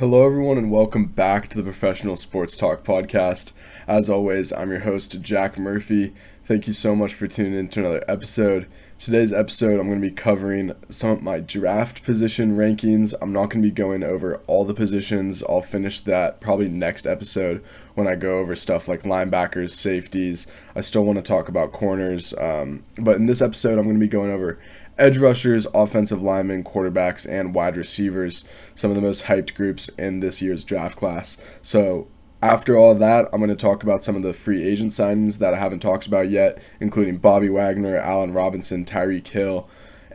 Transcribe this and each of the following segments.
Hello, everyone, and welcome back to the Professional Sports Talk podcast. As always, I'm your host, Jack Murphy. Thank you so much for tuning in to another episode. Today's episode, I'm going to be covering some of my draft position rankings. I'm not going to be going over all the positions. I'll finish that probably next episode when I go over stuff like linebackers, safeties. I still want to talk about corners. Um, but in this episode, I'm going to be going over edge rushers, offensive linemen, quarterbacks, and wide receivers, some of the most hyped groups in this year's draft class. So, after all that, I'm going to talk about some of the free agent signings that I haven't talked about yet, including Bobby Wagner, Allen Robinson, Tyreek Hill.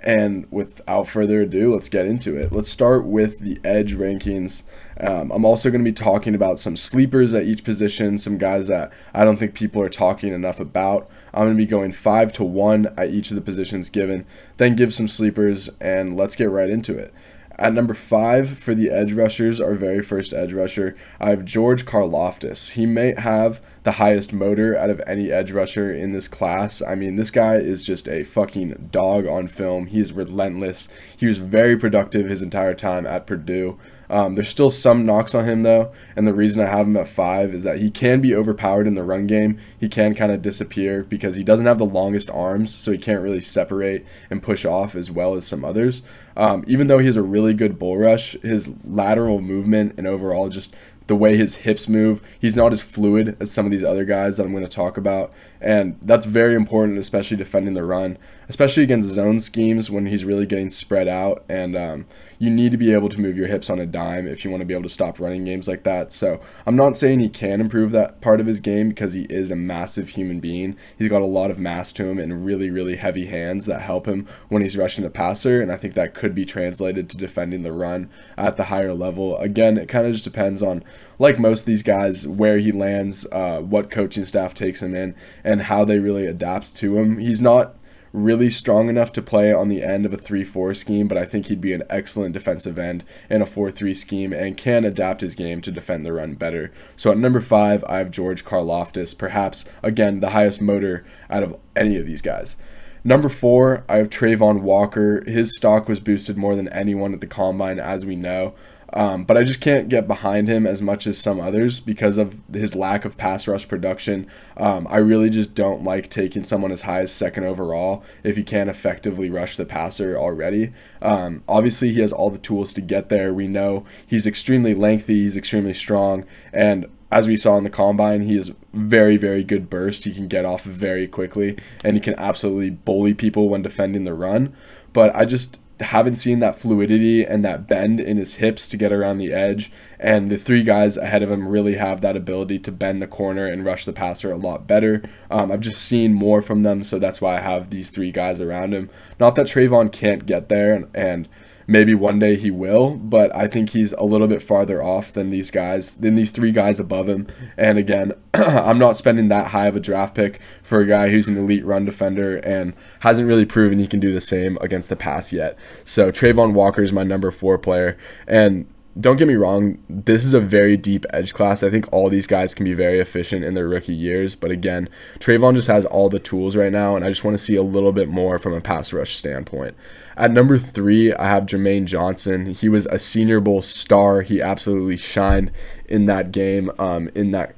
And without further ado, let's get into it. Let's start with the edge rankings. Um, I'm also going to be talking about some sleepers at each position, some guys that I don't think people are talking enough about. I'm going to be going five to one at each of the positions given, then give some sleepers, and let's get right into it. At number five for the edge rushers, our very first edge rusher, I have George Karlaftis. He may have the highest motor out of any edge rusher in this class. I mean, this guy is just a fucking dog on film. He is relentless. He was very productive his entire time at Purdue. Um, there's still some knocks on him though, and the reason I have him at five is that he can be overpowered in the run game. He can kind of disappear because he doesn't have the longest arms, so he can't really separate and push off as well as some others. Um, even though he has a really good bull rush, his lateral movement and overall just the way his hips move. He's not as fluid as some of these other guys that I'm going to talk about. And that's very important, especially defending the run, especially against zone schemes when he's really getting spread out. And um, you need to be able to move your hips on a dime if you want to be able to stop running games like that. So I'm not saying he can improve that part of his game because he is a massive human being. He's got a lot of mass to him and really, really heavy hands that help him when he's rushing the passer. And I think that could be translated to defending the run at the higher level. Again, it kind of just depends on, like most of these guys, where he lands, uh, what coaching staff takes him in and how they really adapt to him. He's not really strong enough to play on the end of a 3-4 scheme, but I think he'd be an excellent defensive end in a 4-3 scheme and can adapt his game to defend the run better. So at number 5, I have George Karlaftis, perhaps again the highest motor out of any of these guys. Number four, I have Travon Walker. His stock was boosted more than anyone at the combine, as we know. Um, but I just can't get behind him as much as some others because of his lack of pass rush production. Um, I really just don't like taking someone as high as second overall if he can't effectively rush the passer already. Um, obviously, he has all the tools to get there. We know he's extremely lengthy, he's extremely strong, and as we saw in the combine, he is very, very good burst. He can get off very quickly, and he can absolutely bully people when defending the run. But I just haven't seen that fluidity and that bend in his hips to get around the edge. And the three guys ahead of him really have that ability to bend the corner and rush the passer a lot better. Um, I've just seen more from them, so that's why I have these three guys around him. Not that Travon can't get there and, and maybe one day he will, but I think he's a little bit farther off than these guys, than these three guys above him. And again, I'm not spending that high of a draft pick for a guy who's an elite run defender and hasn't really proven he can do the same against the pass yet. So Travon Walker is my number four player. And don't get me wrong, this is a very deep edge class. I think all these guys can be very efficient in their rookie years. But again, Travon just has all the tools right now, and I just want to see a little bit more from a pass rush standpoint. At number three, I have Jermaine Johnson. He was a Senior Bowl star. He absolutely shined in that game, um, in that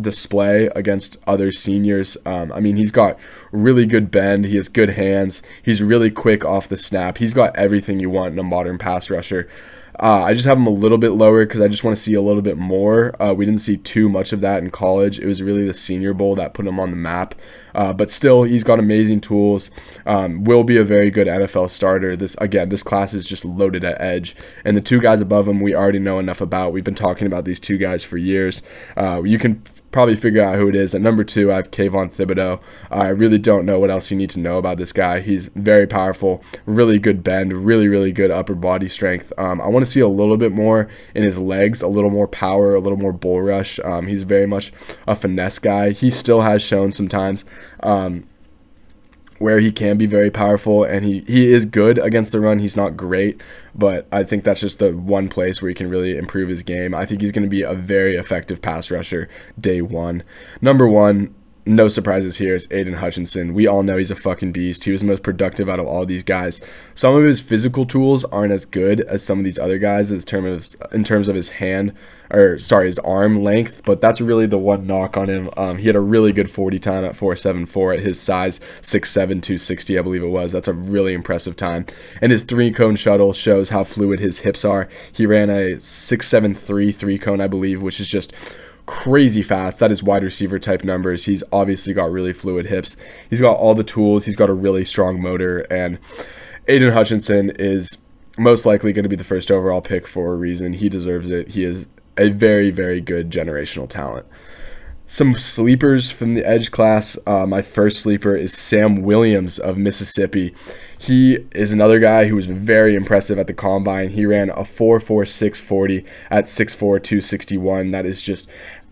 display against other seniors. Um, I mean, he's got really good bend. He has good hands. He's really quick off the snap. He's got everything you want in a modern pass rusher. Uh, I just have him a little bit lower because I just want to see a little bit more. Uh, we didn't see too much of that in college. It was really the Senior Bowl that put him on the map. Uh, but still, he's got amazing tools. Um, will be a very good NFL starter. This again, this class is just loaded at edge, and the two guys above him we already know enough about. We've been talking about these two guys for years. Uh, you can probably figure out who it is. At number two, I have Kayvon Thibodeaux. I really don't know what else you need to know about this guy. He's very powerful, really good bend, really, really good upper body strength. Um, I want to see a little bit more in his legs, a little more power, a little more bull rush. Um, he's very much a finesse guy. He still has shown sometimes. Um, where he can be very powerful and he, he is good against the run. He's not great, but I think that's just the one place where he can really improve his game. I think he's going to be a very effective pass rusher day one. Number one, no surprises here. It's Aidan Hutchinson. We all know he's a fucking beast. He was the most productive out of all these guys. Some of his physical tools aren't as good as some of these other guys in terms of in terms of his hand or sorry his arm length, but that's really the one knock on him. Um, he had a really good 40 time at 4.74 at his size 6'7", 260, I believe it was. That's a really impressive time. And his three cone shuttle shows how fluid his hips are. He ran a 6'7", three cone, I believe, which is just crazy fast. That is wide receiver type numbers. He's obviously got really fluid hips. He's got all the tools. He's got a really strong motor. And Aidan Hutchinson is most likely going to be the first overall pick for a reason. He deserves it. He is a very, very good generational talent. Some sleepers from the edge class. Uh, my first sleeper is Sam Williams of Mississippi. He is another guy who was very impressive at the combine. He ran a 4.4640 at 6'4, 261. That is just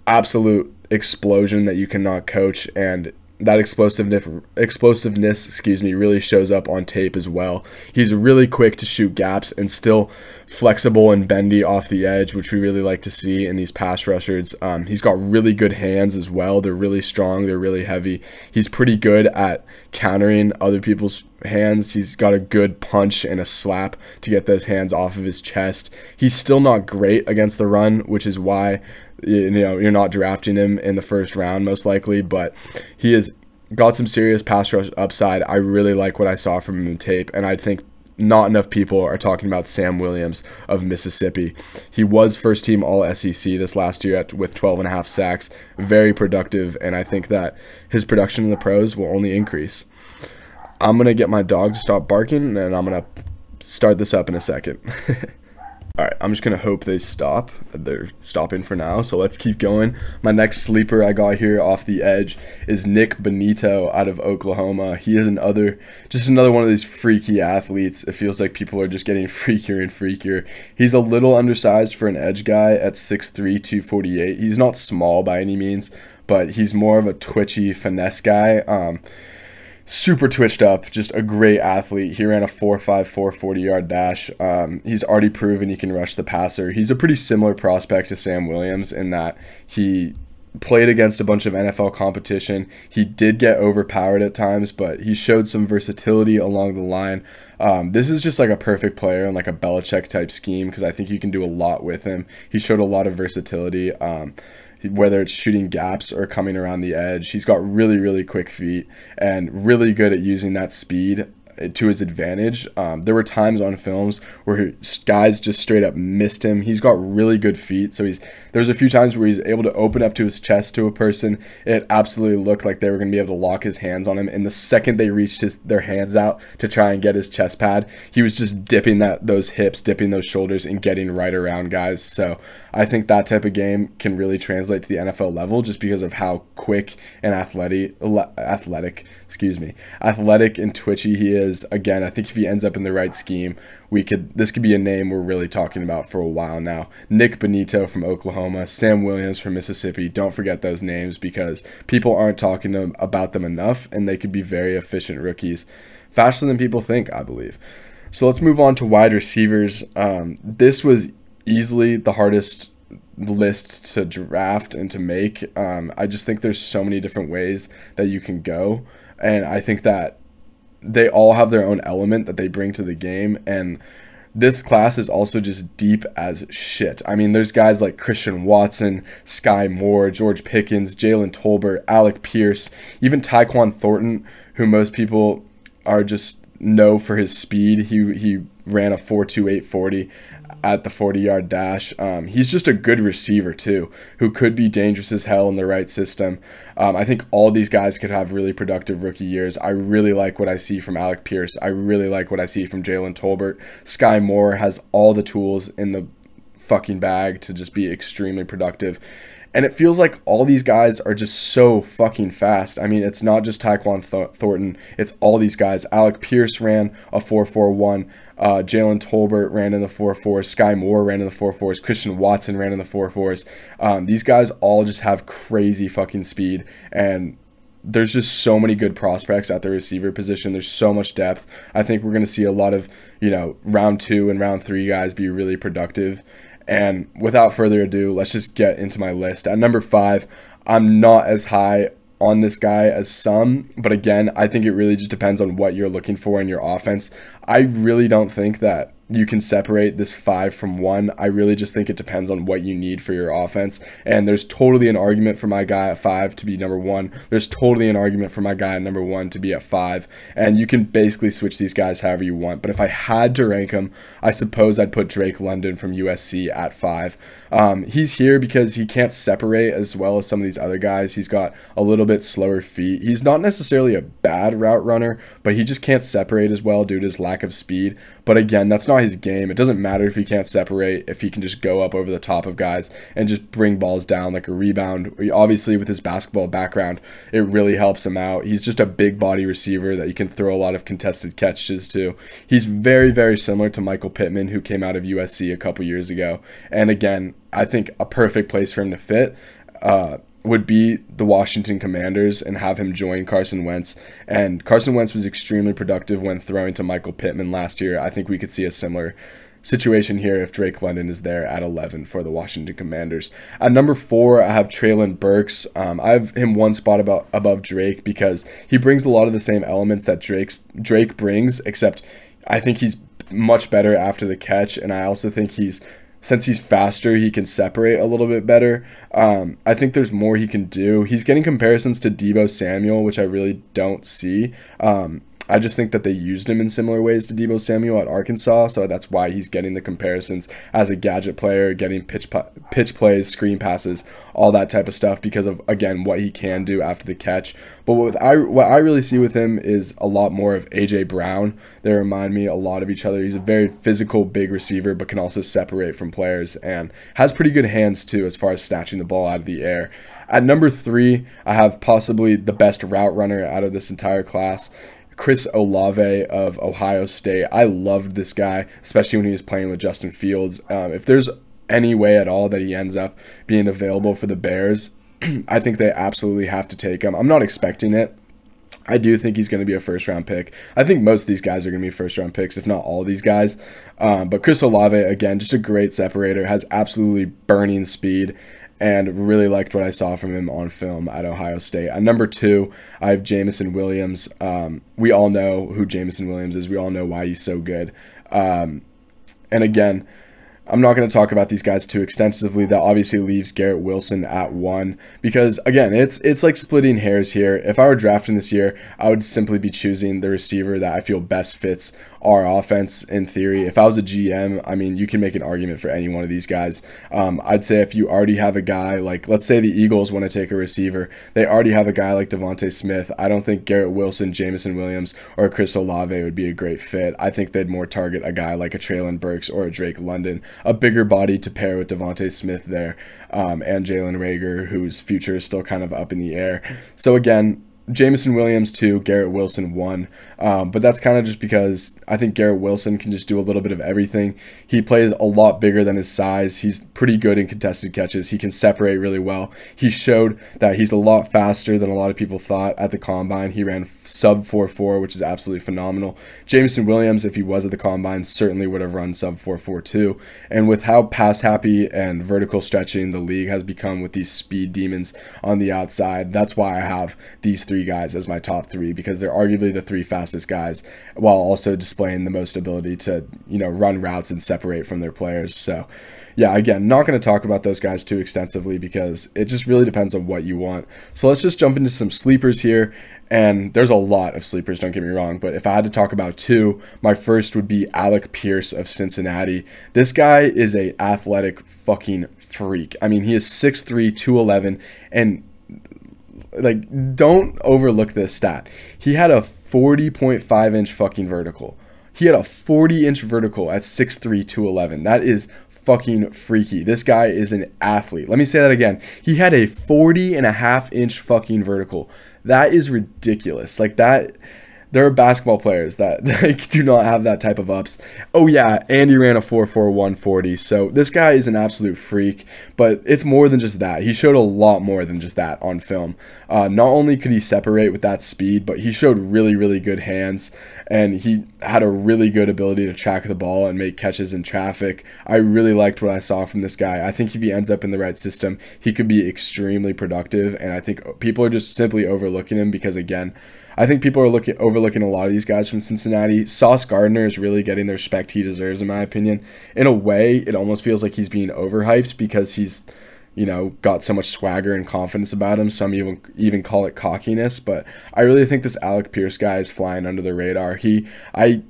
absolute explosion that you cannot coach. And that explosiveness explosiveness excuse me really shows up on tape as well. He's really quick to shoot gaps and still flexible and bendy off the edge which we really like to see in these pass rushers. Um, he's got really good hands as well. They're really strong. They're really heavy. He's pretty good at countering other people's hands. He's got a good punch and a slap to get those hands off of his chest. He's still not great against the run which is why you know you're not drafting him in the first round most likely, but he has got some serious pass rush upside. I really like what I saw from him in tape, and I think not enough people are talking about Sam Williams of Mississippi. He was first team All SEC this last year at, with 12 and a half sacks, very productive, and I think that his production in the pros will only increase. I'm gonna get my dog to stop barking, and I'm gonna start this up in a second. All right, I'm just gonna hope they stop. They're stopping for now, so let's keep going. My next sleeper I got here off the edge is Nick Bonitto out of Oklahoma. He is another, just another one of these freaky athletes. It feels like people are just getting freakier and freakier. He's a little undersized for an edge guy at 6'3", 248. He's not small by any means, but he's more of a twitchy finesse guy. Um, super twitched up, just a great athlete. He ran a 4.54 40 yard dash. Um, he's already proven he can rush the passer. He's a pretty similar prospect to Sam Williams in that he played against a bunch of NFL competition. He did get overpowered at times, but he showed some versatility along the line. Um, this is just like a perfect player in like a Belichick type scheme because I think you can do a lot with him. He showed a lot of versatility. Um, whether it's shooting gaps or coming around the edge. He's got really, really quick feet and really good at using that speed to his advantage. Um, there were times on films where guys just straight up missed him. He's got really good feet, so he's there's a few times where he's able to open up to his chest to a person. It absolutely looked like they were going to be able to lock his hands on him. And the second they reached his their hands out to try and get his chest pad, he was just dipping that those hips, dipping those shoulders, and getting right around guys. So I think that type of game can really translate to the NFL level just because of how quick and athletic, athletic, excuse me, athletic and twitchy he is. Again, I think if he ends up in the right scheme, we could this could be a name we're really talking about for a while now. Nick Bonitto from Oklahoma, Sam Williams from Mississippi. Don't forget those names because people aren't talking about them enough, and they could be very efficient rookies, faster than people think, I believe. So let's move on to wide receivers. Um, this was easily the hardest list to draft and to make. Um, I just think there's so many different ways that you can go, and I think that they all have their own element that they bring to the game and this class is also just deep as shit. I mean, there's guys like Christian Watson, Sky Moore, George Pickens, Jalen Tolbert, Alec Pierce, even Tyquan Thornton, who most people are just know for his speed. He he ran a 4.2840 at the 40 yard dash. Um, he's just a good receiver, too, who could be dangerous as hell in the right system. Um, I think all these guys could have really productive rookie years. I really like what I see from Alec Pierce. I really like what I see from Jalen Tolbert. Sky Moore has all the tools in the fucking bag to just be extremely productive. And it feels like all these guys are just so fucking fast. I mean, it's not just Tyquan Th- Thornton, it's all these guys. Alec Pierce ran a 4.41. Uh, Jalen Tolbert ran in the 4 4s. Sky Moore ran in the 4 4s. Christian Watson ran in the 4 4s. Um, these guys all just have crazy fucking speed. And there's just so many good prospects at the receiver position. There's so much depth. I think we're going to see a lot of, you know, round two and round three guys be really productive. And without further ado, let's just get into my list. At number five, I'm not as high on this guy as some, but again, I think it really just depends on what you're looking for in your offense. I really don't think that you can separate this five from one. I really just think it depends on what you need for your offense. And there's totally an argument for my guy at five to be number one. There's totally an argument for my guy at number one to be at five. And you can basically switch these guys however you want. But if I had to rank them, I suppose I'd put Drake London from USC at five. Um, he's here because he can't separate as well as some of these other guys. He's got a little bit slower feet. He's not necessarily a bad route runner, but he just can't separate as well due to his lack of speed. But again, that's not his game. It doesn't matter if he can't separate, if he can just go up over the top of guys and just bring balls down like a rebound. Obviously, with his basketball background, it really helps him out. He's just a big body receiver that you can throw a lot of contested catches to. He's very, very similar to Michael Pittman, who came out of USC a couple years ago. And again, I think a perfect place for him to fit. Uh, would be the Washington Commanders and have him join Carson Wentz. And Carson Wentz was extremely productive when throwing to Michael Pittman last year. I think we could see a similar situation here if Drake London is there at 11 for the Washington Commanders. At number four, I have Treylon Burks. Um, I have him one spot about above Drake because he brings a lot of the same elements that Drake's Drake brings, except I think he's much better after the catch, and I also think he's since he's faster, he can separate a little bit better. Um, I think there's more he can do. He's getting comparisons to Deebo Samuel, which I really don't see. Um, I just think that they used him in similar ways to Deebo Samuel at Arkansas, so that's why he's getting the comparisons as a gadget player, getting pitch pitch plays, screen passes, all that type of stuff because of again what he can do after the catch. But what I what I really see with him is a lot more of AJ Brown. They remind me a lot of each other. He's a very physical, big receiver, but can also separate from players and has pretty good hands too as far as snatching the ball out of the air. At number three, I have possibly the best route runner out of this entire class. Chris Olave of Ohio State. I loved this guy, especially when he was playing with Justin Fields. Um, if there's any way at all that he ends up being available for the Bears, I think they absolutely have to take him. I'm not expecting it. I do think he's going to be a first round pick. I think most of these guys are going to be first round picks, if not all these guys. Um, but Chris Olave, again, just a great separator, has absolutely burning speed and really liked what I saw from him on film at Ohio State. At number two, I have Jameson Williams. Um, we all know who Jameson Williams is. We all know why he's so good. Um, and again, I'm not going to talk about these guys too extensively. That obviously leaves Garrett Wilson at one because again, it's it's like splitting hairs here. If I were drafting this year, I would simply be choosing the receiver that I feel best fits our offense in theory. If I was a GM, I mean, you can make an argument for any one of these guys. Um, I'd say if you already have a guy like, let's say the Eagles want to take a receiver, they already have a guy like DeVonta Smith. I don't think Garrett Wilson, Jameson Williams, or Chris Olave would be a great fit. I think they'd more target a guy like a Treylon Burks or a Drake London, a bigger body to pair with DeVonta Smith there, um, and Jalen Reagor, whose future is still kind of up in the air. So again, Jameson Williams two, Garrett Wilson one. Um, but that's kind of just because I think Garrett Wilson can just do a little bit of everything. He plays a lot bigger than his size. He's pretty good in contested catches. He can separate really well. He showed that he's a lot faster than a lot of people thought at the combine. He ran sub 4.4, which is absolutely phenomenal. Jameson Williams, if he was at the combine, certainly would have run sub 4.4 too. And with how pass happy and vertical stretching the league has become with these speed demons on the outside, that's why I have these three guys as my top three because they're arguably the three fastest fastest guys while also displaying the most ability to, you know, run routes and separate from their players. So, yeah, again, not going to talk about those guys too extensively because it just really depends on what you want. So let's just jump into some sleepers here. And there's a lot of sleepers, don't get me wrong, but if I had to talk about two, my first would be Alec Pierce of Cincinnati. This guy is a athletic fucking freak. I mean, he is 6'3, 211, and like don't overlook this stat. He had a 40.5 inch fucking vertical. He had a 40 inch vertical at 6'3, 211. That is fucking freaky. This guy is an athlete. Let me say that again. He had a 40 and a half inch fucking vertical. That is ridiculous. Like that there are basketball players that like, do not have that type of ups. Oh yeah, Andy ran a 4.4140. So this guy is an absolute freak, but it's more than just that. He showed a lot more than just that on film. Uh, not only could he separate with that speed, but he showed really really good hands and he had a really good ability to track the ball and make catches in traffic. I really liked what I saw from this guy. I think if he ends up in the right system, he could be extremely productive and I think people are just simply overlooking him because again, I think people are looking overlooking a lot of these guys from Cincinnati. Sauce Gardner is really getting the respect he deserves, in my opinion. In a way, it almost feels like he's being overhyped because he's, you know, got so much swagger and confidence about him. Some even even call it cockiness, but I really think this Alec Pierce guy is flying under the radar. He, I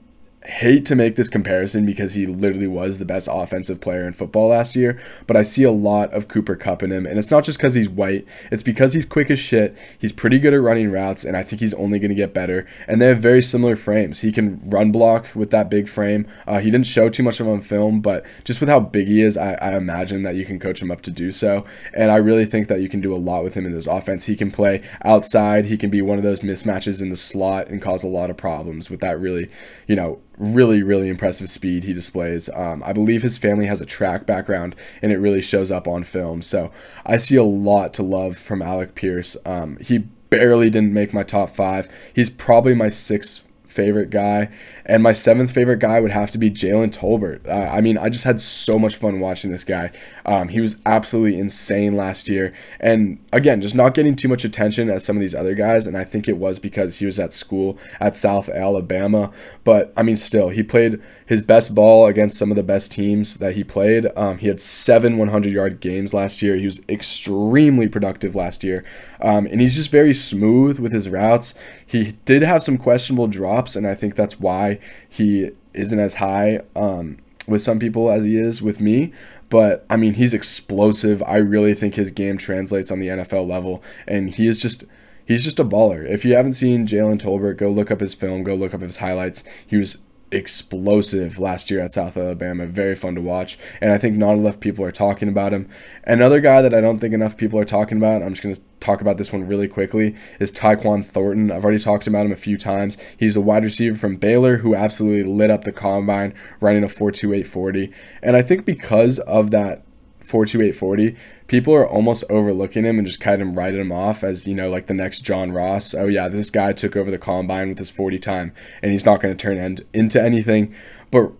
hate to make this comparison because he literally was the best offensive player in football last year, but I see a lot of Cooper Kupp in him. And it's not just because he's white, it's because he's quick as shit. He's pretty good at running routes, and I think he's only going to get better. And they have very similar frames. He can run block with that big frame. Uh, he didn't show too much of on film, but just with how big he is, I, I imagine that you can coach him up to do so. And I really think that you can do a lot with him in this offense. He can play outside, he can be one of those mismatches in the slot and cause a lot of problems with that really, you know, really, really impressive speed he displays. Um, I believe his family has a track background, and it really shows up on film. So I see a lot to love from Alec Pierce. Um, he barely didn't make my top five. He's probably my sixth favorite guy. And my seventh favorite guy would have to be Jalen Tolbert. I mean, I just had so much fun watching this guy. Um, he was absolutely insane last year. And again, just not getting too much attention as some of these other guys. And I think it was because he was at school at South Alabama. But I mean, still, he played his best ball against some of the best teams that he played. Um, he had seven 100 yard games last year. He was extremely productive last year. Um, and he's just very smooth with his routes. He did have some questionable drops, and I think that's why he isn't as high um, with some people as he is with me. But I mean, he's explosive. I really think his game translates on the NFL level, and he is just he's just a baller. If you haven't seen Jalen Tolbert, go look up his film, go look up his highlights. He was explosive last year at South Alabama. Very fun to watch. And I think not enough people are talking about him. Another guy that I don't think enough people are talking about, I'm just going to talk about this one really quickly, is Tyquan Thornton. I've already talked about him a few times. He's a wide receiver from Baylor who absolutely lit up the combine running a 4.2840. And I think because of that 42840, people are almost overlooking him and just kind of writing him off as, you know, like the next John Ross. Oh, yeah, this guy took over the combine with his 40 time and he's not going to turn end, into anything. But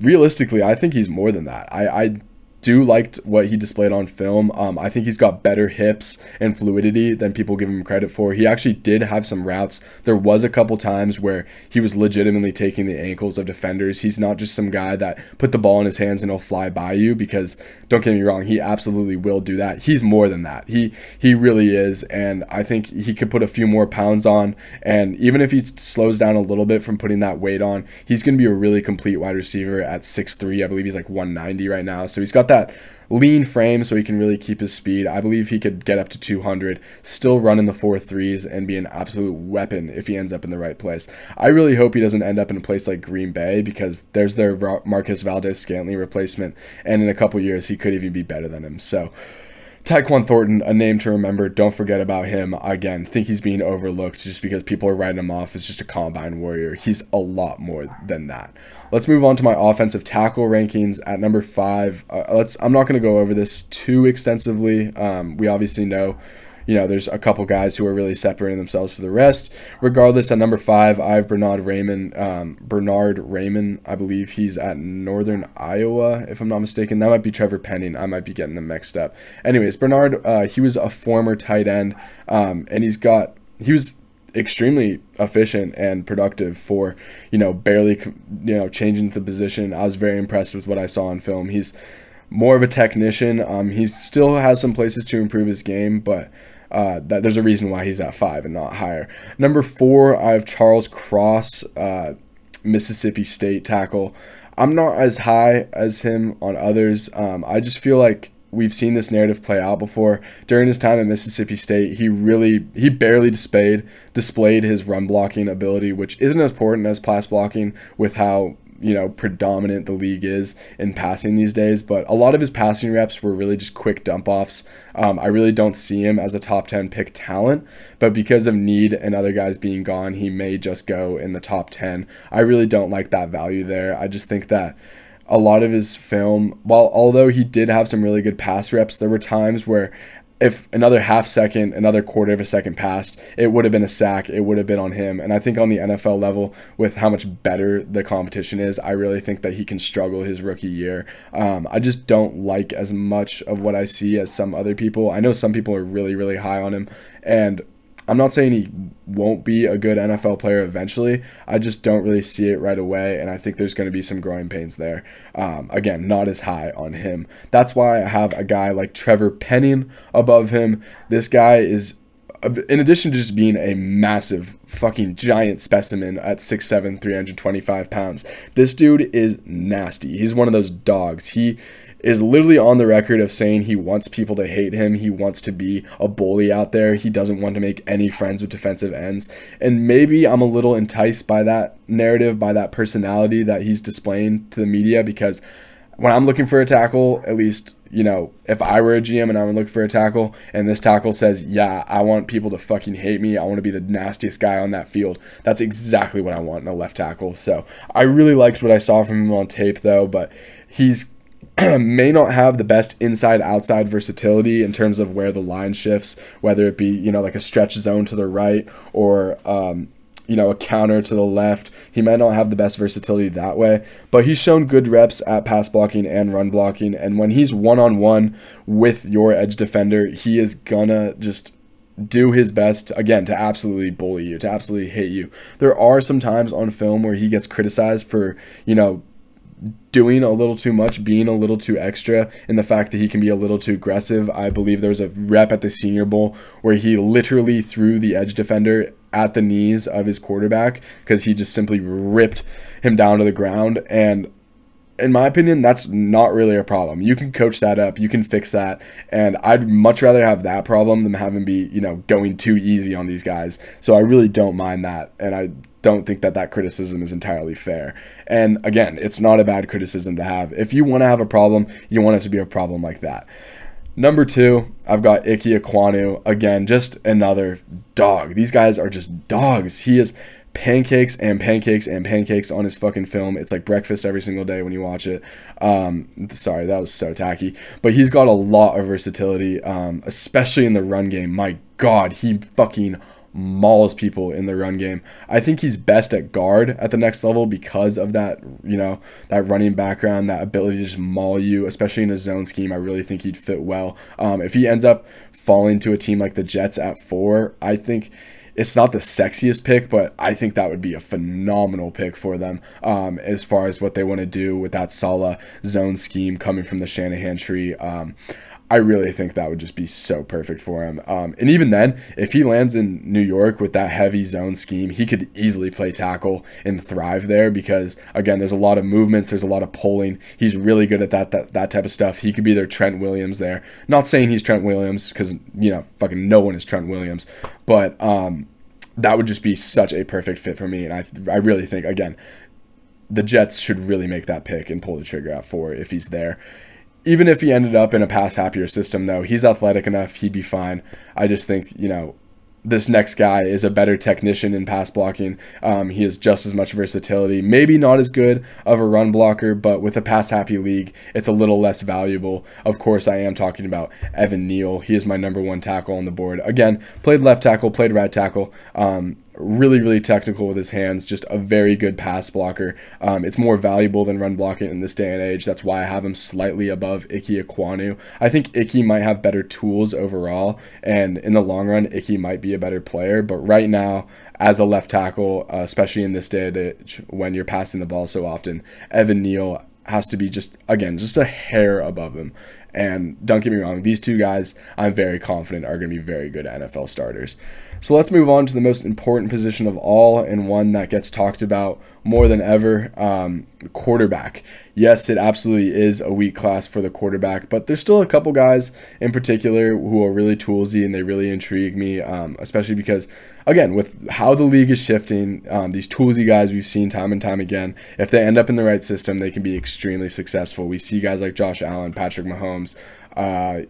realistically, I think he's more than that. I, I do liked what he displayed on film. Um, I think he's got better hips and fluidity than people give him credit for. He actually did have some routes. There was a couple times where he was legitimately taking the ankles of defenders. He's not just some guy that put the ball in his hands and he'll fly by you because don't get me wrong, he absolutely will do that. He's more than that. He he really is and I think he could put a few more pounds on and even if he slows down a little bit from putting that weight on, he's going to be a really complete wide receiver at 6'3. I believe he's like 190 right now. So he's got that that lean frame so he can really keep his speed. I believe he could get up to 200, still run in the four threes, and be an absolute weapon if he ends up in the right place. I really hope he doesn't end up in a place like Green Bay because there's their Marquez Valdes-Scantling replacement, and in a couple years he could even be better than him. So. Tyquan Thornton, a name to remember. Don't forget about him. Again, think he's being overlooked just because people are writing him off as just a combine warrior. He's a lot more than that. Let's move on to my offensive tackle rankings at number five. Uh, let's. I'm not going to go over this too extensively. Um, we obviously know you know, there's a couple guys who are really separating themselves for the rest. Regardless, at number five, I have Bernhard Raimann. Um, Bernhard Raimann, I believe he's at Northern Iowa, if I'm not mistaken. That might be Trevor Penning. I might be getting them mixed up. Anyways, Bernard, uh, he was a former tight end, um, and he's got he was extremely efficient and productive for you know barely you know changing the position. I was very impressed with what I saw on film. He's more of a technician. Um, he still has some places to improve his game, but uh, that there's a reason why he's at five and not higher. Number four, I have Charles Cross, uh, Mississippi State tackle. I'm not as high as him on others. Um, I just feel like we've seen this narrative play out before. During his time at Mississippi State, he really he barely displayed displayed his run blocking ability, which isn't as important as pass blocking with how you know predominant the league is in passing these days but a lot of his passing reps were really just quick dump offs um, i really don't see him as a top 10 pick talent but because of need and other guys being gone he may just go in the top 10 i really don't like that value there. I just think that a lot of his film while although he did have some really good pass reps there were times where if another half second, another quarter of a second passed, it would have been a sack. It would have been on him. And I think on the NFL level, with how much better the competition is, I really think that he can struggle his rookie year. Um, I just don't like as much of what I see as some other people. I know some people are really, really high on him. And I'm not saying he won't be a good NFL player eventually. I just don't really see it right away, and I think there's going to be some growing pains there. Um, again, not as high on him. That's why I have a guy like Trevor Penning above him. This guy is, in addition to just being a massive fucking giant specimen at 6'7, 325 pounds, this dude is nasty. He's one of those dogs. He is literally on the record of saying he wants people to hate him. He wants to be a bully out there. He doesn't want to make any friends with defensive ends. And maybe I'm a little enticed by that narrative, by that personality that he's displaying to the media because when I'm looking for a tackle, at least, you know, if I were a GM and I'm looking for a tackle and this tackle says, yeah, I want people to fucking hate me. I want to be the nastiest guy on that field. That's exactly what I want in a left tackle. So I really liked what I saw from him on tape, though, but he's may not have the best inside outside versatility in terms of where the line shifts, whether it be, you know, like a stretch zone to the right or, um, you know, a counter to the left. He might not have the best versatility that way, but he's shown good reps at pass blocking and run blocking. And when he's one on one with your edge defender, he is gonna just do his best again to absolutely bully you, to absolutely hate you. There are some times on film where he gets criticized for, you know, doing a little too much, being a little too extra, and the fact that he can be a little too aggressive. I believe there was a rep at the Senior Bowl where he literally threw the edge defender at the knees of his quarterback because he just simply ripped him down to the ground. And in my opinion, that's not really a problem. You can coach that up, you can fix that, and I'd much rather have that problem than having be, you know, going too easy on these guys. So I really don't mind that, and I don't think that that criticism is entirely fair. And again, it's not a bad criticism to have. If you want to have a problem, you want it to be a problem like that. Number two, I've got Ike Ekwonu. Again, just another dog. These guys are just dogs. He is pancakes and pancakes and pancakes on his fucking film. It's like breakfast every single day when you watch it. Um, sorry, that was so tacky. But he's got a lot of versatility, um, especially in the run game. My God, he fucking mauls people in the run game. I think he's best at guard at the next level because of that, you know, that running background, that ability to just maul you, especially in a zone scheme. I really think he'd fit well. Um, if he ends up falling to a team like the Jets at four, I think it's not the sexiest pick, but I think that would be a phenomenal pick for them um, as far as what they want to do with that Saleh zone scheme coming from the Shanahan tree. Um, I really think that would just be so perfect for him. Um, and even then, if he lands in New York with that heavy zone scheme, he could easily play tackle and thrive there because again, there's a lot of movements, there's a lot of pulling. He's really good at that that, that type of stuff. He could be their Trent Williams there. Not saying he's Trent Williams because you know fucking no one is Trent Williams, but um, that would just be such a perfect fit for me. And I I really think again the Jets should really make that pick and pull the trigger at four if he's there even if he ended up in a pass happier system, though, he's athletic enough. He'd be fine. I just think, you know, this next guy is a better technician in pass blocking. Um, he has just as much versatility. Maybe not as good of a run blocker, but with a pass happy league, it's a little less valuable. Of course, I am talking about Evan Neal. He is my number one tackle on the board. Again, played left tackle, played right tackle. Um, really, really technical with his hands, just a very good pass blocker. Um, it's more valuable than run blocking in this day and age. That's why I have him slightly above Ike Ekwonu. I think Ike might have better tools overall, and in the long run, Ike might be a better player. But right now, as a left tackle, uh, especially in this day and age when you're passing the ball so often, Evan Neal has to be just, again, just a hair above him. And don't get me wrong, these two guys, I'm very confident are going to be very good NFL starters. So let's move on to the most important position of all and one that gets talked about more than ever um, quarterback. Yes, it absolutely is a weak class for the quarterback, but there's still a couple guys in particular who are really toolsy and they really intrigue me, um, especially because, again, with how the league is shifting, um, these toolsy guys we've seen time and time again, if they end up in the right system, they can be extremely successful. We see guys like Josh Allen, Patrick Mahomes. Uh,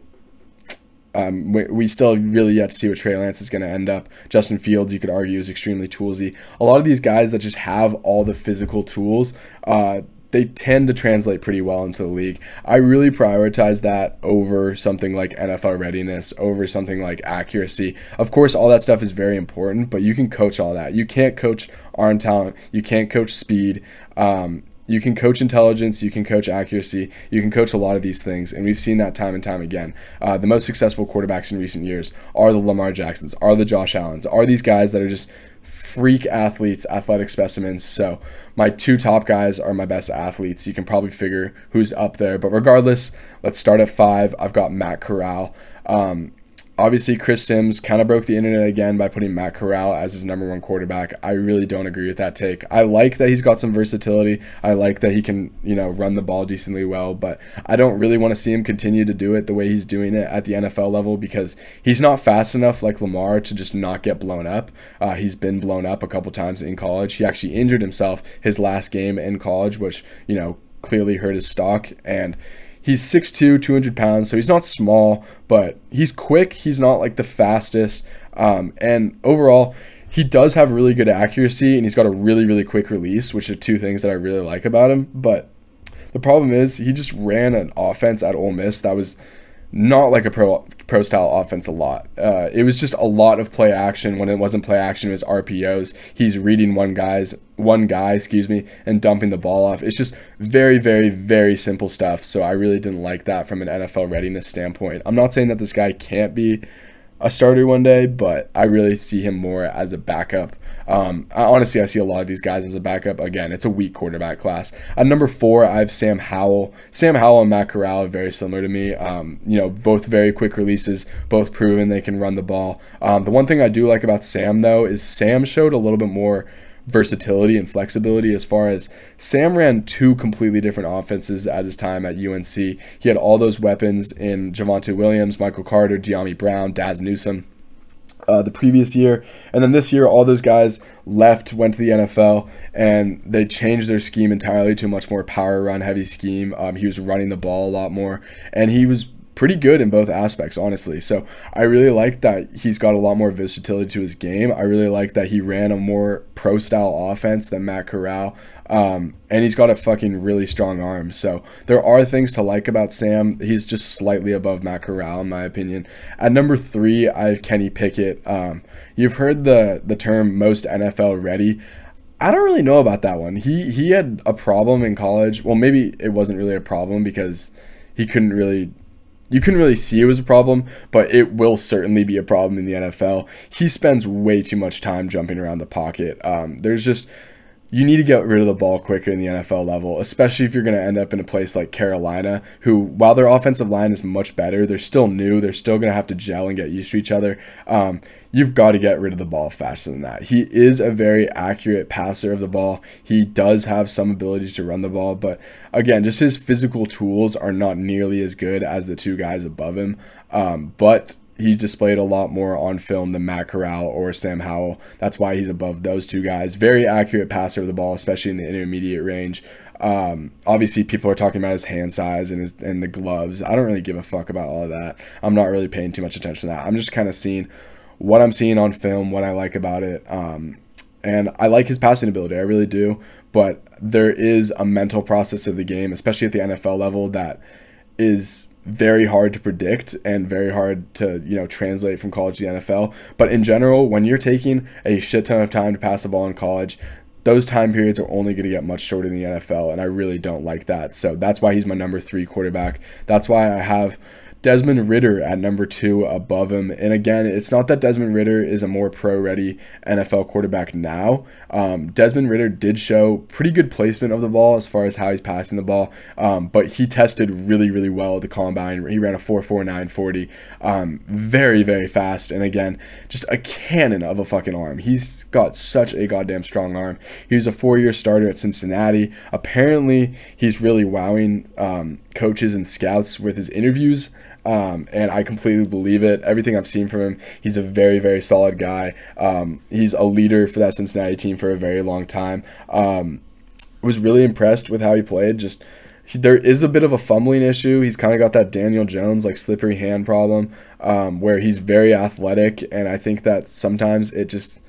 um, we, we still really yet to see what Trey Lance is going to end up. Justin Fields, you could argue, is extremely toolsy. A lot of these guys that just have all the physical tools, uh, they tend to translate pretty well into the league. I really prioritize that over something like NFL readiness, over something like accuracy. Of course, all that stuff is very important, but you can coach all that. You can't coach arm talent, you can't coach speed. Um, you can coach intelligence, you can coach accuracy, you can coach a lot of these things, and we've seen that time and time again. Uh, the most successful quarterbacks in recent years are the Lamar Jacksons, are the Josh Allens, are these guys that are just freak athletes, athletic specimens. So my two top guys are my best athletes. You can probably figure who's up there, but regardless, let's start at five. I've got Matt Corral. Um, obviously Chris Sims kind of broke the internet again by putting Matt Corral as his number one quarterback. I really don't agree with that take. I like that he's got some versatility. I like that he can, you know, run the ball decently well, but I don't really want to see him continue to do it the way he's doing it at the NFL level because he's not fast enough like Lamar to just not get blown up. Uh, he's been blown up a couple times in college. He actually injured himself his last game in college, which, you know, clearly hurt his stock and He's 6'2, 200 pounds, so he's not small, but he's quick. He's not like the fastest. Um, and overall, he does have really good accuracy and he's got a really, really quick release, which are two things that I really like about him. But the problem is, he just ran an offense at Ole Miss that was not like a pro pro style offense a lot. Uh, it was just a lot of play action. When it wasn't play action, it was RPOs. He's reading one guy's one guy, excuse me, and dumping the ball off. It's just very, very, very simple stuff. So I really didn't like that from an NFL readiness standpoint. I'm not saying that this guy can't be a starter one day, but I really see him more as a backup. Um, I, honestly, I see a lot of these guys as a backup. Again, it's a weak quarterback class. At number four, I have Sam Howell. Sam Howell and Matt Corral are very similar to me. Um, you know, both very quick releases, both proven they can run the ball. Um, the one thing I do like about Sam, though, is Sam showed a little bit more versatility and flexibility as far as Sam ran two completely different offenses at his time at UNC. He had all those weapons in Javonte Williams, Michael Carter, Dyami Brown, Dazz Newsome. Uh, the previous year, and then this year, all those guys left, went to the NFL, and they changed their scheme entirely to a much more power run heavy scheme. Um, he was running the ball a lot more, and he was pretty good in both aspects, honestly. So I really like that he's got a lot more versatility to his game. I really like that he ran a more pro style offense than Matt Corral. Um, and he's got a fucking really strong arm. So there are things to like about Sam. He's just slightly above Matt Corral, in my opinion. At number three, I have Kenny Pickett. Um, you've heard the the term most NFL ready. I don't really know about that one. He he had a problem in college. Well, maybe it wasn't really a problem because he couldn't really you couldn't really see it was a problem, but it will certainly be a problem in the NFL. He spends way too much time jumping around the pocket. Um, there's just you need to get rid of the ball quicker in the NFL level, especially if you're going to end up in a place like Carolina, who, while their offensive line is much better, they're still new. They're still going to have to gel and get used to each other. Um, you've got to get rid of the ball faster than that. He is a very accurate passer of the ball. He does have some abilities to run the ball, but again, just his physical tools are not nearly as good as the two guys above him. Um, but he's displayed a lot more on film than Matt Corral or Sam Howell. That's why he's above those two guys. Very accurate passer of the ball, especially in the intermediate range. Um, obviously, people are talking about his hand size and his and the gloves. I don't really give a fuck about all of that. I'm not really paying too much attention to that. I'm just kind of seeing what I'm seeing on film, what I like about it. Um, and I like his passing ability. I really do. But there is a mental process of the game, especially at the NFL level, that is very hard to predict and very hard to you know translate from college to the NFL. But in general, when you're taking a shit ton of time to pass the ball in college, those time periods are only going to get much shorter in the NFL, and I really don't like that. So that's why he's my number three quarterback. That's why I have Desmond Ridder at number two above him. And again, it's not that Desmond Ridder is a more pro ready NFL quarterback now. Um, Desmond Ridder did show pretty good placement of the ball as far as how he's passing the ball, um, but he tested really, really well at the combine. He ran a 4.4940, um, very, very fast. And again, just a cannon of a fucking arm. He's got such a goddamn strong arm. He was a four year starter at Cincinnati. Apparently, he's really wowing um, coaches and scouts with his interviews. Um, and I completely believe it. Everything I've seen from him, he's a very, very solid guy. Um, he's a leader for that Cincinnati team for a very long time. Um, was really impressed with how he played. Just he, there is a bit of a fumbling issue. He's kind of got that Daniel Jones like slippery hand problem, um, where he's very athletic, and I think that sometimes it just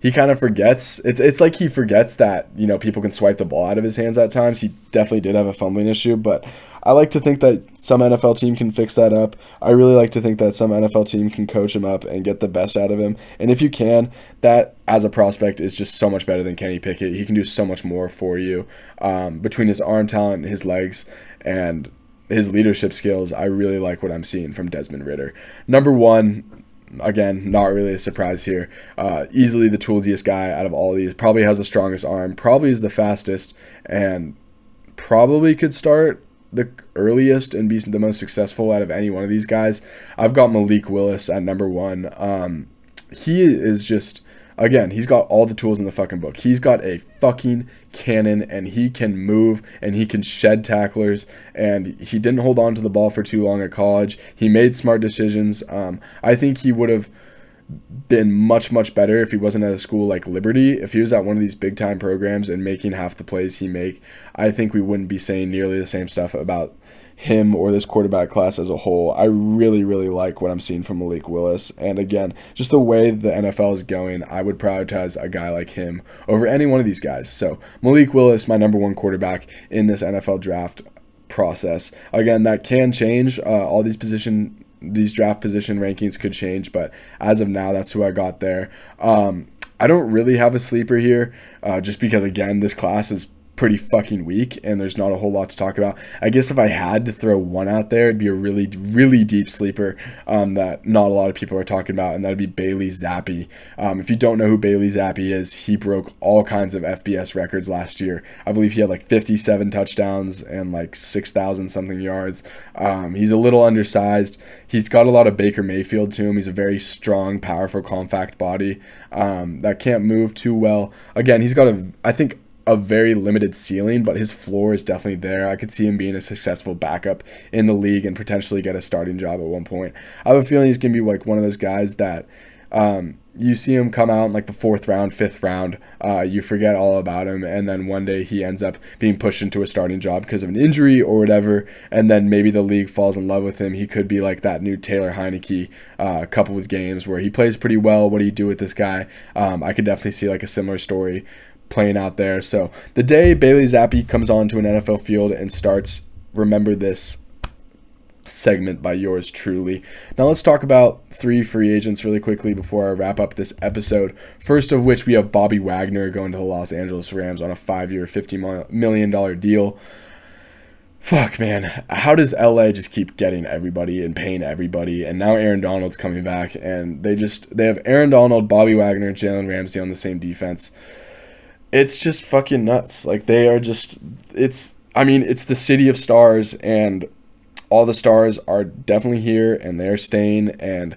he kind of forgets. It's it's like he forgets that you know people can swipe the ball out of his hands at times. He definitely did have a fumbling issue, but I like to think that some NFL team can fix that up. I really like to think that some NFL team can coach him up and get the best out of him. And if you can, that as a prospect is just so much better than Kenny Pickett. He can do so much more for you um, between his arm talent, his legs, and his leadership skills. I really like what I'm seeing from Desmond Ridder. Number one, again, not really a surprise here. Uh, easily the toolsiest guy out of all these. Probably has the strongest arm. Probably is the fastest, and probably could start the earliest and be the most successful out of any one of these guys. I've got Malik Willis at number one. Um, he is just again, he's got all the tools in the fucking book. He's got a fucking cannon and he can move and he can shed tacklers and he didn't hold on to the ball for too long at college. He made smart decisions. Um, I think he would have been much much better if he wasn't at a school like Liberty. If he was at one of these big time programs and making half the plays he make, I think we wouldn't be saying nearly the same stuff about him or this quarterback class as a whole. I really really like what I'm seeing from Malik Willis, and again, just the way the NFL is going, I would prioritize a guy like him over any one of these guys. So Malik Willis, my number one quarterback in this NFL draft process. Again, that can change. Uh, all these position these draft position rankings could change, but as of now, that's who I got there. Um, I don't really have a sleeper here, uh, just because again, this class is pretty fucking weak and there's not a whole lot to talk about. I guess if I had to throw one out there, it'd be a really, really deep sleeper um, that not a lot of people are talking about, and that'd be Bailey Zappe. Um, if you don't know who Bailey Zappe is, he broke all kinds of FBS records last year. I believe he had like 57 touchdowns and like 6,000 something yards. Um, he's a little undersized. He's got a lot of Baker Mayfield to him. He's a very strong, powerful, compact body um, that can't move too well. Again, he's got a, I think, a very limited ceiling, but his floor is definitely there. I could see him being a successful backup in the league and potentially get a starting job at one point. I have a feeling he's going to be like one of those guys that um, you see him come out in like the fourth round, fifth round. Uh, you forget all about him, and then one day he ends up being pushed into a starting job because of an injury or whatever. And then maybe the league falls in love with him. He could be like that new Taylor Heinicke, uh, couple with games where he plays pretty well. What do you do with this guy? Um, I could definitely see like a similar story playing out there. So the day Bailey Zappe comes onto an NFL field and starts, remember this segment by yours truly. Now let's talk about three free agents really quickly before I wrap up this episode. First of which we have Bobby Wagner going to the Los Angeles Rams on a five-year, $50 million deal. Fuck, man. How does LA just keep getting everybody and paying everybody? And now Aaron Donald's coming back, and they just they have Aaron Donald, Bobby Wagner, Jalen Ramsey on the same defense it's just fucking nuts. Like they are just it's I mean, it's the city of stars and all the stars are definitely here and they're staying and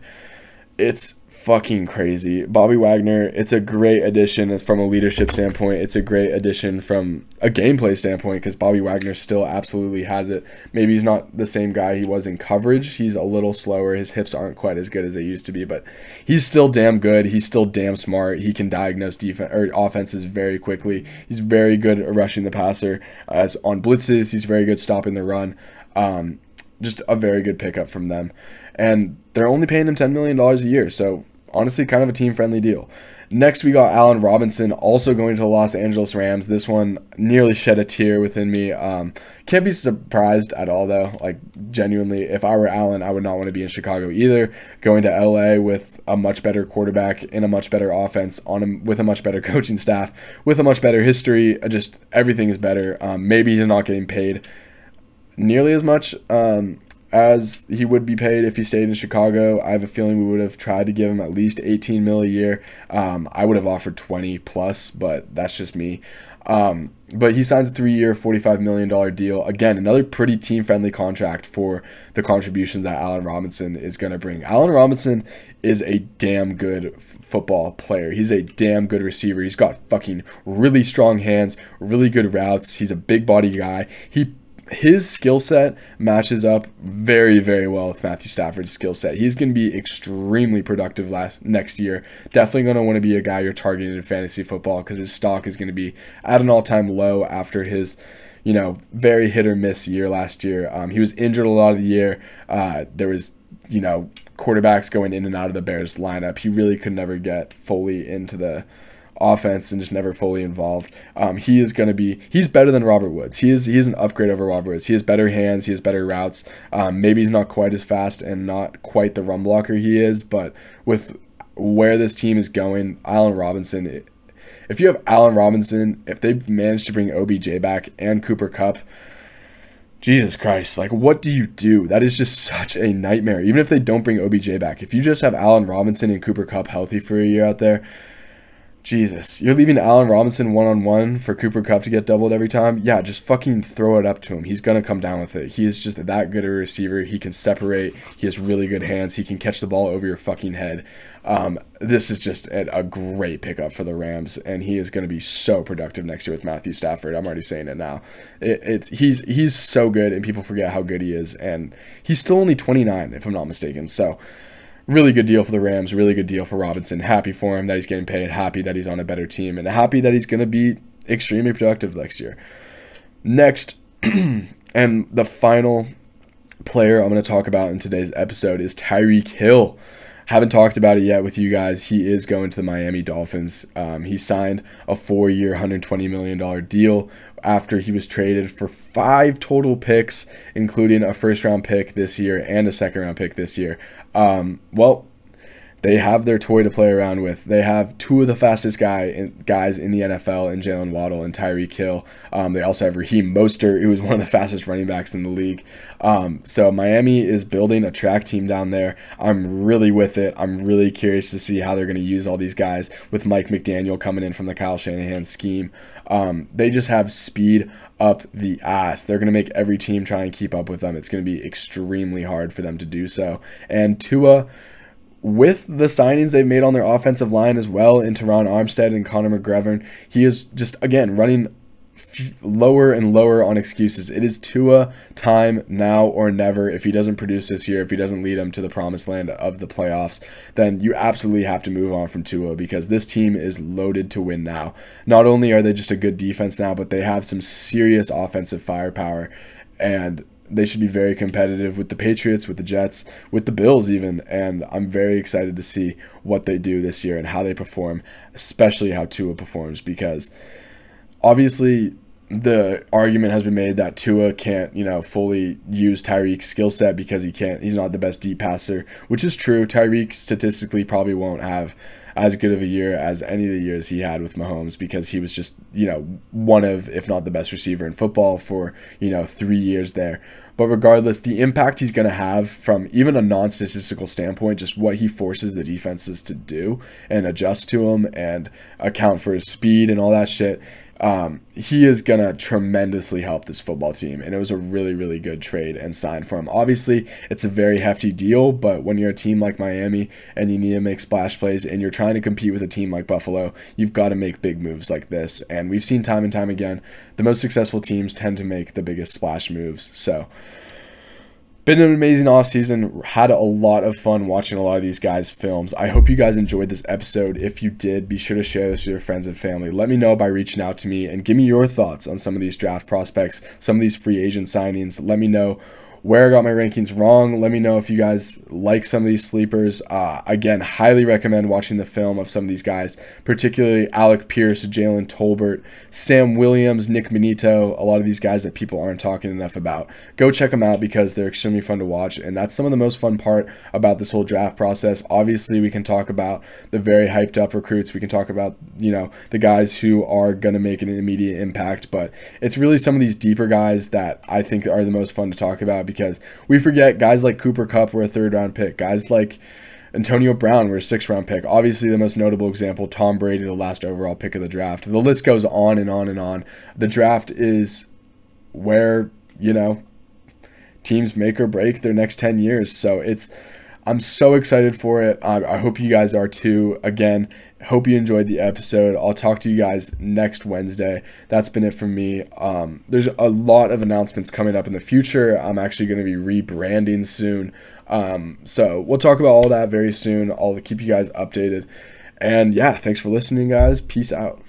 it's fucking crazy. Bobby Wagner, it's a great addition It's from a leadership standpoint. It's a great addition from a gameplay standpoint because Bobby Wagner still absolutely has it. Maybe he's not the same guy he was in coverage. He's a little slower. His hips aren't quite as good as they used to be, but he's still damn good. He's still damn smart. He can diagnose defense or offenses very quickly. He's very good at rushing the passer. As on blitzes, he's very good stopping the run. Um, just a very good pickup from them. And they're only paying him $10 million a year. So honestly kind of a team friendly deal. Next, we got Allen Robinson also going to the Los Angeles Rams. This one nearly shed a tear within me. Um, can't be surprised at all, though. Like, genuinely, if I were Allen, I would not want to be in Chicago either. Going to LA with a much better quarterback in a much better offense, on a, with a much better coaching staff, with a much better history, just everything is better. Um, maybe he's not getting paid nearly as much. Um, as he would be paid if he stayed in Chicago. I have a feeling we would have tried to give him at least 18 mil a year. Um, I would have offered 20 plus, but that's just me. Um, but he signs a three-year, $45 million deal. Again, another pretty team-friendly contract for the contributions that Allen Robinson is going to bring. Allen Robinson is a damn good f- football player. He's a damn good receiver. He's got fucking really strong hands, really good routes. He's a big body guy. He his skill set matches up very, very well with Matthew Stafford's skill set. He's going to be extremely productive last next year. Definitely going to want to be a guy you're targeting in fantasy football because his stock is going to be at an all-time low after his, you know, very hit or miss year last year. Um, he was injured a lot of the year. Uh, there was, you know, quarterbacks going in and out of the Bears lineup. He really could never get fully into the offense and just never fully involved. Um, he is going to be he's better than Robert Woods. He is he is an upgrade over Robert Woods. He has better hands. He has better routes. Um, maybe he's not quite as fast and not quite the run blocker he is, but with where this team is going, Allen Robinson. If you have Allen Robinson, if they manage to bring OBJ back and Cooper Kupp, Jesus Christ, like what do you do? That is just such a nightmare. Even if they don't bring OBJ back, if you just have Allen Robinson and Cooper Kupp healthy for a year out there, Jesus, you're leaving Allen Robinson one on one for Cooper Kupp to get doubled every time? Yeah, just fucking throw it up to him. He's going to come down with it. He is just that good a receiver. He can separate. He has really good hands. He can catch the ball over your fucking head. Um, this is just a, a, great pickup for the Rams, and he is going to be so productive next year with Matthew Stafford. I'm already saying it now. It, it's he's he's so good, and people forget how good he is, and he's still only 29, if I'm not mistaken. So really good deal for the Rams, really good deal for Robinson. Happy for him that he's getting paid, happy that he's on a better team, and happy that he's going to be extremely productive next year. Next, and the final player I'm going to talk about in today's episode is Tyreek Hill. Haven't talked about it yet with you guys. He is going to the Miami Dolphins. Um, he signed a four year, $120 million deal after he was traded for five total picks, including a first round pick this year and a second round pick this year. Um, well, they have their toy to play around with. They have two of the fastest guy in, guys in the NFL in Jaylen Waddle and Tyreek Hill. Um, they also have Raheem Mostert, who is one of the fastest running backs in the league. Um, so Miami is building a track team down there. I'm really with it. I'm really curious to see how they're going to use all these guys with Mike McDaniel coming in from the Kyle Shanahan scheme. Um, they just have speed up the ass. They're going to make every team try and keep up with them. It's going to be extremely hard for them to do so. And Tua with the signings they've made on their offensive line as well in Terron Armstead and Connor McGovern, he is just again running f- lower and lower on excuses. It is Tua time now or never. If he doesn't produce this year, if he doesn't lead them to the promised land of the playoffs, then you absolutely have to move on from Tua because this team is loaded to win now. Not only are they just a good defense now, but they have some serious offensive firepower and they should be very competitive with the Patriots, with the Jets, with the Bills, even. And I'm very excited to see what they do this year and how they perform, especially how Tua performs, because obviously the argument has been made that Tua can't, you know, fully use Tyreek's skill set because he can't. He's not the best deep passer, which is true. Tyreek statistically probably won't have as good of a year as any of the years he had with Mahomes because he was just, you know, one of, if not the best receiver in football for, you know, three years there. But regardless, the impact he's going to have from even a non statistical standpoint, just what he forces the defenses to do and adjust to him and account for his speed and all that shit, um, he is going to tremendously help this football team. And it was a really, really good trade and sign for him. Obviously, it's a very hefty deal, but when you're a team like Miami and you need to make splash plays and you're trying to compete with a team like Buffalo, you've got to make big moves like this. And we've seen time and time again, the most successful teams tend to make the biggest splash moves. So, been an amazing offseason. Had a lot of fun watching a lot of these guys' films. I hope you guys enjoyed this episode. If you did, be sure to share this with your friends and family. Let me know by reaching out to me and give me your thoughts on some of these draft prospects, some of these free agent signings. Let me know where I got my rankings wrong. Let me know if you guys like some of these sleepers. Uh, again, highly recommend watching the film of some of these guys, particularly Alec Pierce, Jalen Tolbert, Sam Williams, Nick Bonitto, a lot of these guys that people aren't talking enough about. Go check them out because they're extremely fun to watch, and that's some of the most fun part about this whole draft process. Obviously, we can talk about the very hyped up recruits. We can talk about, you know, the guys who are going to make an immediate impact, but it's really some of these deeper guys that I think are the most fun to talk about because we forget guys like Cooper Kupp were a third round pick, guys like Antonio Brown were a sixth round pick. Obviously, the most notable example, Tom Brady, the last overall pick of the draft. The list goes on and on and on. The draft is where, you know, teams make or break their next 10 years. So it's, I'm so excited for it. I, I hope you guys are too. Again, hope you enjoyed the episode. I'll talk to you guys next Wednesday. That's been it from me. Um, there's a lot of announcements coming up in the future. I'm actually going to be rebranding soon. Um, so we'll talk about all that very soon. I'll keep you guys updated. And yeah, thanks for listening, guys. Peace out.